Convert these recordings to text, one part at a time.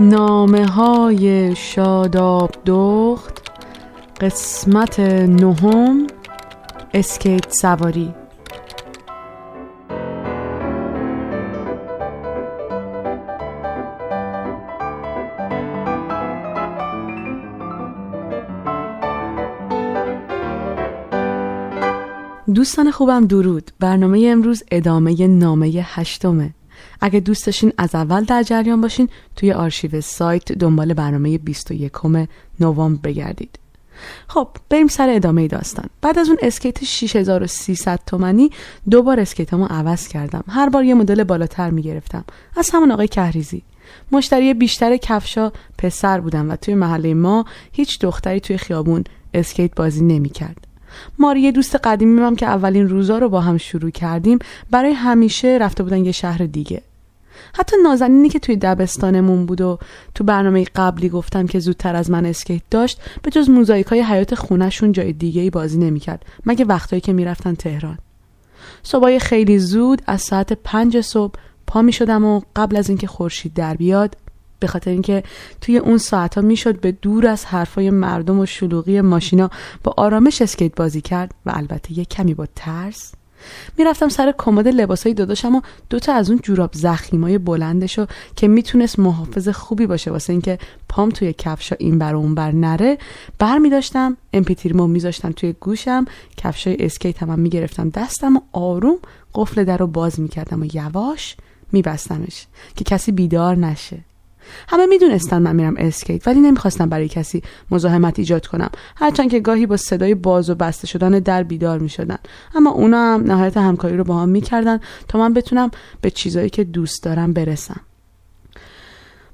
نامه های شاداب دخت قسمت نهم اسکیت سواری. دوستان خوبم درود. برنامه امروز ادامه نامه هشتمه. اگه دوست از اول در جریان باشین توی آرشیو سایت دنبال برنامه 21 نوامبر بگردید. خب بریم سر ادامه داستان. بعد از اون اسکیت 6300 تومنی دو بار اسکیتمو عوض کردم. هر بار یه مدل بالاتر می‌گرفتم. از همون آقای کهریزی. مشتری بیشتر کفشا پسر بودم و توی محله ما هیچ دختری توی خیابون اسکیت بازی نمی‌کرد. ماری دوست قدیمی هم که اولین روزا رو با هم شروع کردیم برای همیشه رفته بودن یه شهر دیگه. حتی نازنینی که توی دبستانمون بود و تو برنامه قبلی گفتم که زودتر از من اسکیت داشت به جز موزاییک های حیات خونشون جای دیگه ای بازی نمی‌کرد مگه وقتایی که می‌رفتن تهران. صبحای خیلی زود از ساعت پنج صبح پا می شدم و قبل از اینکه خورشید در بیاد به خاطر اینکه توی اون ساعت ها می‌شد به دور از حرفای مردم و شلوغی ماشینا با آرامش اسکیت بازی کرد و البته یه کمی با ترس. می‌رفتم سر کمد لباسای داداشم و دوتا از اون جوراب ضخیمای بلندشو که می‌تونست محافظ خوبی باشه واسه اینکه پام توی کفشا این بر اون بر نره بر میداشتم MP3 مو میذاشتم توی گوشم کفشای اسکیت هم, هم می‌گرفتم دستم و آروم قفل در رو باز می‌کردم و یواش میبستمش که کسی بیدار نشه. همه می‌دونستن من میرم اسکیت ولی نمی‌خواستم برای کسی مزاحمت ایجاد کنم. هرچند که گاهی با صدای باز و بسته شدن در بیدار می‌شدن. اما اونا هم نهایت همکاری رو با هم می‌کردن تا من بتونم به چیزایی که دوست دارم برسم.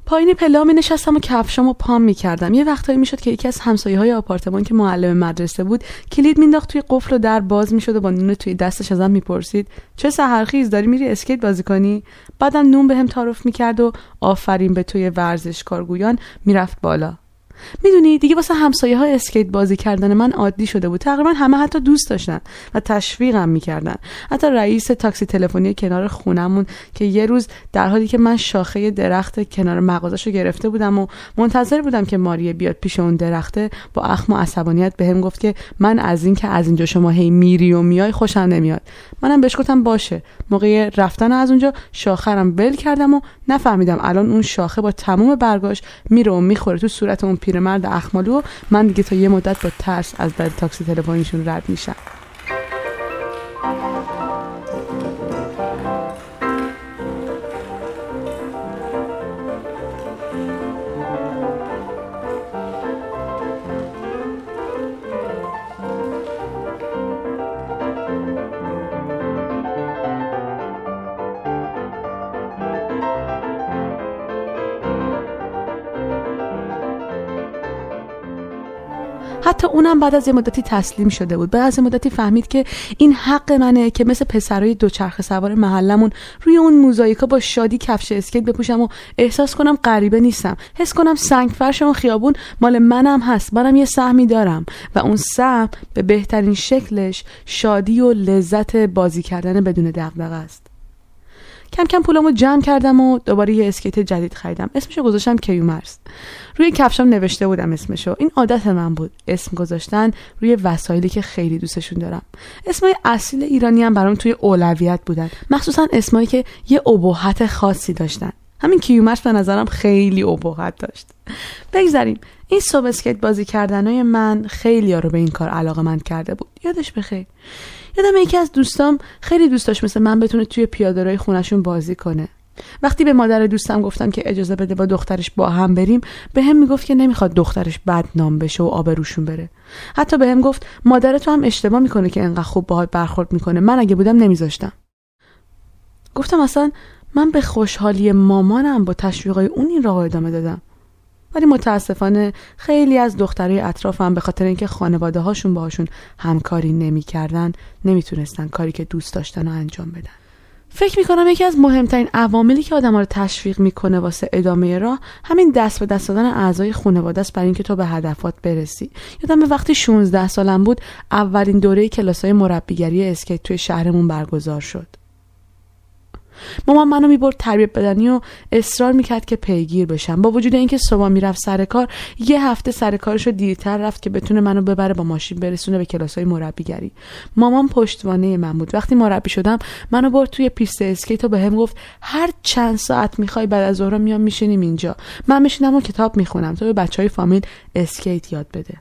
پایین پله می نشستم و کفشامو پام می کردم. یه وقتایی می‌شد که یکی از همسایه های آپارتمان که معلم مدرسه بود کلید مینداخت توی قفل و در باز می‌شد و با نون توی دستش ازم می‌پرسید چه سحرخیز داری میری اسکیت بازی کنی؟ بعدم نون بهم به تعارف می‌کرد و آفرین به توی ورزشکارگویان می‌رفت بالا. می‌دونی؟ دیگه واسه همسایه ها اسکیت بازی کردن من عادی شده بود. تقریبا همه حتی دوست داشتن و تشویقم می‌کردن. حتی رئیس تاکسی تلفنی کنار خونمون که یه روز در حالی که من شاخه درخت کنار مغازش رو گرفته بودم و منتظر بودم که ماریه بیاد پیش اون درخته با اخم و عصبانیت بهم گفت که من از این که از اینجا شما هی میری و میای خوشم نمیاد. منم بهش گفتم باشه. موقع رفتن از اونجا شاخرم بل کردم و نفهمیدم الان اون شاخه با تموم برگاش میره و می‌خوره تو صورت اون پیرمرد اخمالو من دیگه تا یه مدت با ترس از در تاکسی تلفنیشون رد میشم. حتی اونم بعد از یه مدتی تسلیم شده بود. بعد از یه مدتی فهمید که این حق منه که مثل پسرای دوچرخه سوار محلمون روی اون موزاییکا با شادی کفش اسکیت بپوشم و احساس کنم غریبه نیستم. حس کنم سنگ فرش و خیابون مال منم هست. منم یه سهمی دارم و اون سهم به بهترین شکلش شادی و لذت بازی کردن بدون دغدغه است. کم کم پولامو جمع کردم و دوباره یه اسکیت جدید خریدم. اسمشو گذاشتم کیومرث روی کفشم نوشته بودم اسمشو. این عادت من بود. اسم گذاشتن روی وسایلی که خیلی دوستشون دارم. اسمای اصیل ایرانی هم برام توی اولویت بودن. مخصوصا اسمایی که یه ابهت خاصی داشتن. همین کیومرس به نظرم خیلی ابهت داشت. بگذریم. این صبح اسکیت بازی کردنای من خیلی ها رو به این کار علاقه من کرده بود. یادش بخیر. یادم یکی از دوستام خیلی دوست داشت مثل من بتونه توی پیادهروی خونشون بازی کنه. وقتی به مادر دوستم گفتم که اجازه بده با دخترش با هم بریم به هم می‌گفت که نمی‌خواد دخترش بدنام بشه و آبروشون بره. حتی به هم گفت مادر تو هم اشتباه می‌کنه که انقدر خوب باهات برخورد می‌کنه. من اگه بودم نمیذاشتم. گفتم اصلا من به خوشحالی مامانم با تشویقای اون این راه ادامه دادم. ولی متاسفانه خیلی از دخترای اطرافم به خاطر اینکه خانواده هاشون باهاشون همکاری نمی‌کردن نمی‌تونستن کاری که دوست داشتن رو انجام بدن. فکر می‌کنم یکی از مهمترین عواملی که آدم رو تشویق می‌کنه واسه ادامه راه همین دست به دست دادن اعضای خانواده است برای اینکه تو به هدفات برسی. یادم به وقتی 16 سالم بود اولین دوره کلاسای مربیگری اسکیت توی شهرمون برگزار شد. مامان منو می‌برد تربیت بدنی و اصرار می‌کرد که پیگیر بشم. با وجود اینکه صبح می‌رفت سر کار یه هفته سر کارش رو دیرتر رفت که بتونه منو ببره با ماشین برسونه به کلاسای مربیگری. مامان پشتوانه من بود. وقتی مربی شدم منو برد توی پیست اسکیت و بهم گفت هر چند ساعت می‌خوای بعد از ظهر میام میشینیم اینجا. من میشینم و کتاب می‌خونم. تو به بچه های فامیل اسکیت یاد بده.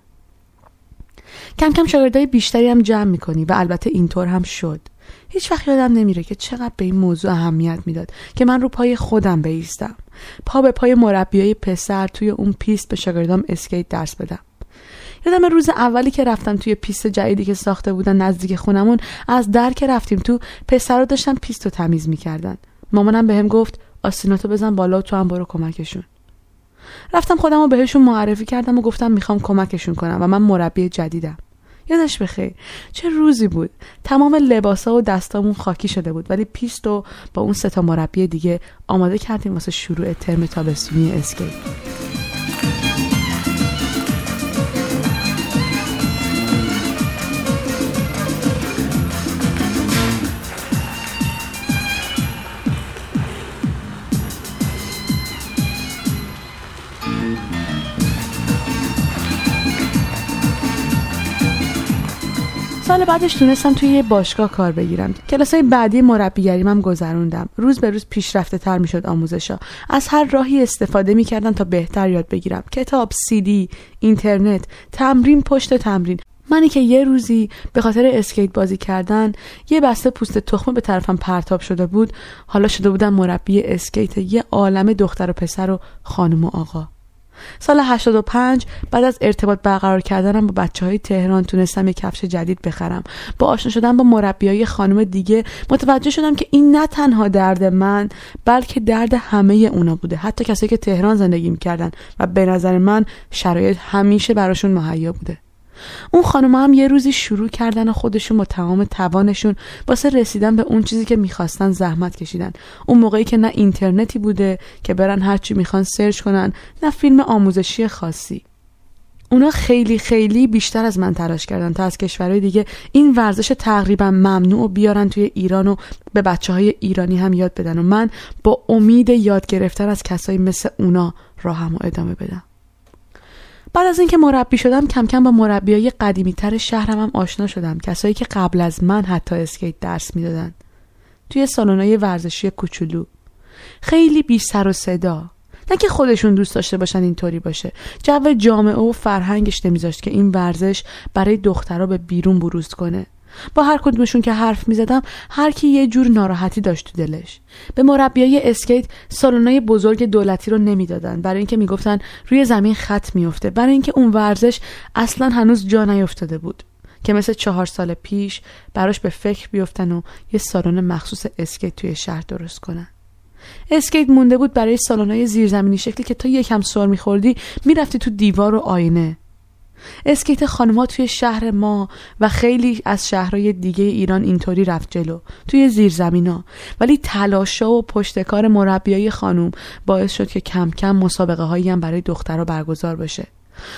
کم کم شاگردای بیشتری هم جمع می‌کنی و البته اینطور هم شد. هیچ وقت یادم نمیره که چقدر به این موضوع اهمیت می‌داد که من رو پای خودم بیستم. پا به پای مربیای پسر توی اون پیست به شاگردام اسکیت درس بدم. یادمه روز اولی که رفتم توی پیست جدیدی که ساخته بودن نزدیک خونمون از در که رفتیم تو پسر رو داشتن پیست رو تمیز می‌کردن. مامانم بهم گفت آستیناتو بزن بالا تو هم برو کمکشون. رفتم خودم رو بهشون معرفی کردم و گفتم می‌خوام کمکشون کنم و من مربی جدیدم. یادش بخیر. چه روزی بود. تمام لباسا و دستامون خاکی شده بود ولی پیست و با اون سه تا مربی دیگه آماده کردیم واسه شروع ترم تابستونی اسکیت. سال بعدش تونستم توی یه باشگاه کار بگیرم. کلاسای بعدی مربیگریم هم گذروندم. روز به روز پیشرفته تر می‌شد آموزشا از هر راهی استفاده می‌کردم تا بهتر یاد بگیرم. کتاب سیدی اینترنت تمرین پشت تمرین. منی که یه روزی به خاطر اسکیت بازی کردن یه بسته پوست تخمه به طرفم پرتاب شده بود. حالا شده بودم مربی اسکیت یه عالم دختر و پسر و خانم و آقا. سال 85 بعد از ارتباط برقرار کردنم با بچه های تهران تونستم یک کفش جدید بخرم. با آشنا شدن با مربی های خانم دیگه متوجه شدم که این نه تنها درد من بلکه درد همه اونا بوده. حتی کسایی که تهران زندگی می‌کردن و به نظر من شرایط همیشه براشون مهیا بوده. اون خانم هم یه روزی شروع کردن خودشون با تمام توانشون واسه رسیدن به اون چیزی که می‌خواستن زحمت کشیدن. اون موقعی که نه اینترنتی بوده که برن هرچی می‌خوان سرچ کنن نه فیلم آموزشی خاصی. اونا خیلی خیلی بیشتر از من تلاش کردن تا از کشورهای دیگه این ورزش تقریبا ممنوع و بیارن توی ایران و به بچه های ایرانی هم یاد بدن و من با امید یاد گرفتن از کسایی مثل اونا راهم و ادامه بدم. بعد از اینکه مربی شدم کم کم با مربیای قدیمی تر شهرم هم آشنا شدم. کسایی که قبل از من حتی اسکیت درس می‌دادن. توی سالن‌های ورزشی کوچولو. خیلی بی سر و صدا. نه که خودشون دوست داشته باشن اینطوری باشه. جو جامعه و فرهنگش نمیذاشت که این ورزش برای دخترها به بیرون بروز کنه. با هر کدومشون که حرف می‌زدم هر کی یه جور ناراحتی داشت تو دلش. به مربیای اسکیت سالنای بزرگ دولتی رو نمی‌دادن. برای اینکه می‌گفتن روی زمین خط میفته برای اینکه اون ورزش اصلا هنوز جا نیفتاده بود. که مثل چهار سال پیش براش به فکر بیفتن و یه سالن مخصوص اسکیت توی شهر درست کنن. اسکیت مونده بود برای سالن‌های زیرزمینی شکلی که تا یکم سر میخوردی می‌رفتی تو دیوار و آینه. اسکیت خانما توی شهر ما و خیلی از شهرهای دیگه ایران اینطوری رفت جلو توی زیرزمینا ولی تلاشا و پشتکار مربیای خانوم باعث شد که کم کم مسابقه هایی هم برای دخترها برگزار بشه.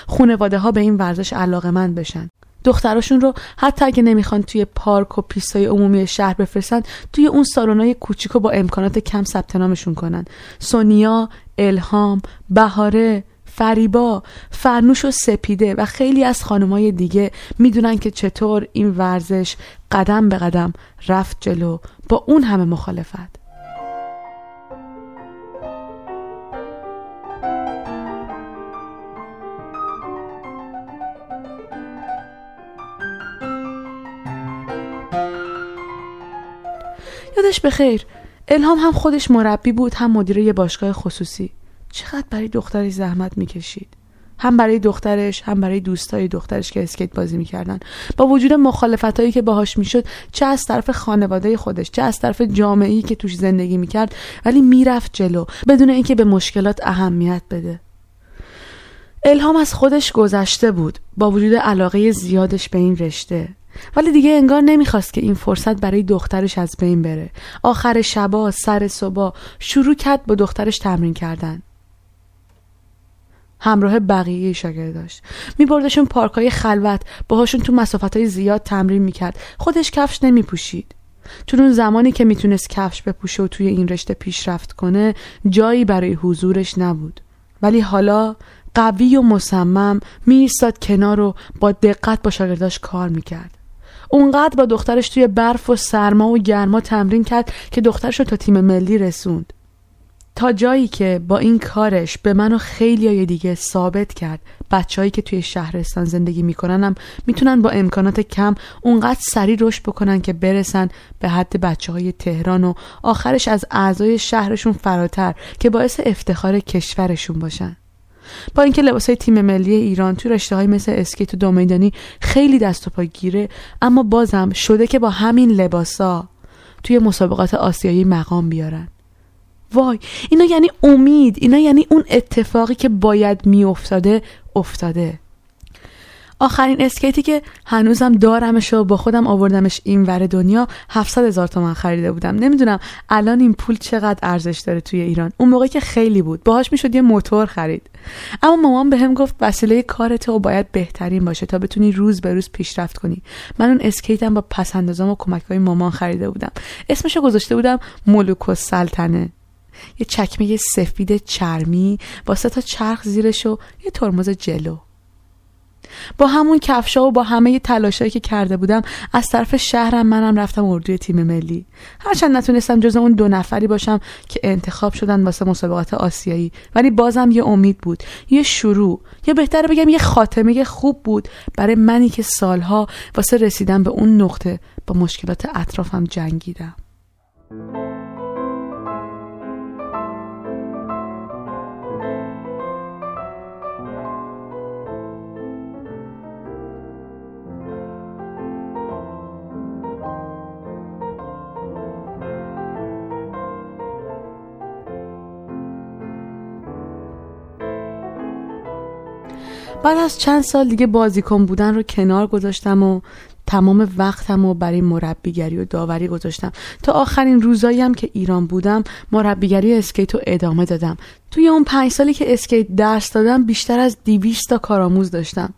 خونواده ها به این ورزش علاقه مند بشن. دختراشون رو حتی اگه نمی‌خوان توی پارک و پیستای عمومی شهر بفرستن توی اون سالن‌های کوچیک با امکانات کم ثبت نامشون کنن. سونیا الهام بهاره فریبا فرنوش و سپیده و خیلی از خانمای دیگه می‌دونن که چطور این ورزش قدم به قدم رفت جلو با اون همه مخالفت. یادش بخیر. الهام هم خودش مربی بود هم مدیر یه باشگاه خصوصی. چقدر برای دخترش زحمت می‌کشید؟ هم برای دخترش هم برای دوستای دخترش که اسکیت بازی می‌کردن. با وجود مخالفت هایی که باهاش می‌شد چه از طرف خانواده خودش چه از طرف جامعه که توش زندگی می‌کرد ولی می‌رفت جلو بدون اینکه به مشکلات اهمیت بده. الهام از خودش گذشته بود. با وجود علاقه زیادش به این رشته. ولی دیگه انگار نمی‌خواست که این فرصت برای دخترش از بین بره. آخر شبا سر صبح شروع کرد با دخترش تمرین کردن. همراه بقیه شاگرداش میبردشون پارکای خلوت باهاشون تو مسافت های زیاد تمرین می‌کرد. خودش کفش نمیپوشید. تو اون زمانی که می‌تونست کفش بپوشه و توی این رشته پیشرفت کنه جایی برای حضورش نبود. ولی حالا قوی و مصمم میایستاد کنار و با دقت با شاگرداش کار می‌کرد. اونقدر با دخترش توی برف و سرما و گرما تمرین کرد که دخترش رو تا تیم ملی رسوند. تا جایی که با این کارش به من و خیلی دیگه ثابت کرد بچههایی که توی شهرستان زندگی میکننم می‌تونن با امکانات کم اونقدر سریع رشد بکنن که برسن به حد بچه های تهران و آخرش از اعضای شهرشون فراتر که باعث افتخار کشورشون باشن. با اینکه لباسای تیم ملی ایران تو رشته های مثل اسکیت و دو و میدانی خیلی دست و پا گیره اما بازم شده که با همین لباسا توی مسابقات آسیایی مقام بیارن. وای اینا یعنی امید اینا یعنی اون اتفاقی که باید میافتاده افتاده. آخرین اسکیتی که هنوزم دارمش و با خودم آوردمش این ور دنیا 700 هزار تومن خریده بودم. نمی‌دونم الان این پول چقدر ارزش داره توی ایران. اون موقع که خیلی بود. باهاش می‌شد یه موتور خرید. اما مامان بهم گفت وسیله کار تو باید بهترین باشه تا بتونی روز به روز پیشرفت کنی. من اون اسکیتم با پسندازام و کمک های مامان خریده بودم. اسمشو گذاشته بودم ملوک و سلطنه یه چکمه سفید چرمی با سه تا چرخ زیرش و یه ترمز جلو. با همون کفشا و با همه تلاشایی که کرده بودم از طرف شهرم منم رفتم اردوی تیم ملی. هرچند نتونستم جز اون دو نفری باشم که انتخاب شدن واسه مسابقات آسیایی ولی بازم یه امید بود یه شروع یا بهتره بگم یه خاتمه خوب بود برای منی که سالها واسه رسیدن به اون نقطه با مشکلات اطرافم جنگیدم. بعد از چند سال دیگه بازیکن بودن رو کنار گذاشتم و تمام وقتم رو برای مربیگری و داوری گذاشتم. تا آخرین روزایی هم که ایران بودم مربیگری اسکیت رو ادامه دادم. توی اون پنج سالی که اسکیت درس دادم بیشتر از دیویست تا کارآموز داشتم.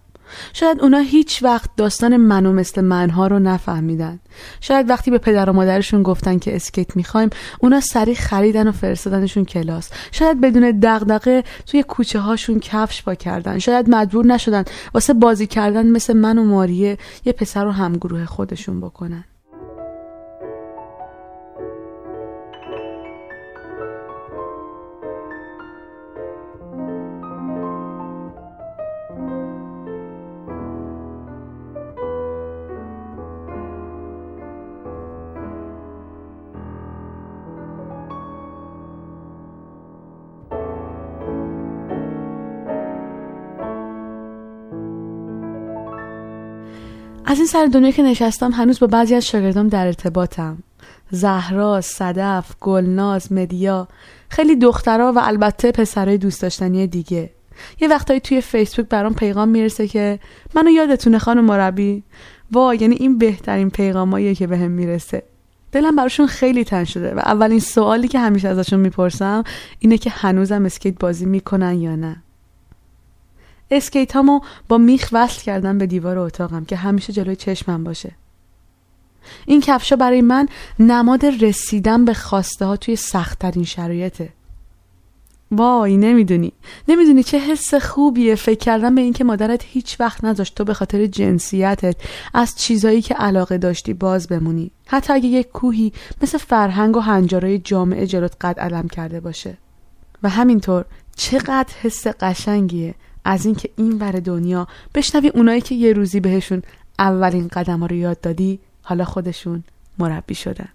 شاید اونا هیچ وقت داستان منو مثل منها رو نفهمیدن. شاید وقتی به پدر و مادرشون گفتن که اسکیت می‌خوایم اونا سریع خریدن و فرستادنشون کلاس. شاید بدون دغدغه توی کوچه هاشون کفش پا کردن. شاید مجبور نشدن واسه بازی کردن مثل من و ماریه یه پسر و همگروه خودشون بکنن. از این سر دنیا که نشستم هنوز با بعضی از شاگردام در ارتباطم. زهرا، صدف، گلناز، مدیا خیلی دخترها و البته پسرای دوست داشتنی دیگه. یه وقتایی توی فیسبوک برام پیغام می‌رسه که منو یادتونه خانم مربی. وا یعنی این بهترین پیغاماییه که بهم به می‌رسه. دلم براشون خیلی تن شده و اولین سوالی که همیشه ازشون می‌پرسم اینه که هنوزم اسکیت بازی می‌کنن یا نه. اسکیت هامو با میخ وصل کردم به دیوار اتاقم که همیشه جلوی چشمم باشه. این کفشا برای من نماد رسیدن به خواسته ها توی سختترین شرایطه. وای نمی‌دونی. نمی‌دونی چه حس خوبیه فکر کردن به اینکه مادرت هیچ وقت نذاشت تو به خاطر جنسیتت از چیزایی که علاقه داشتی باز بمونی. حتی اگه یک کوهی مثل فرهنگ و هنجارای جامعه جلوت قد علم کرده باشه. و همینطور چقدر حس قشنگیه از اینکه این ور دنیا بشنوی اونایی که یه روزی بهشون اولین قدم رو یاد دادی حالا خودشون مربی شدن.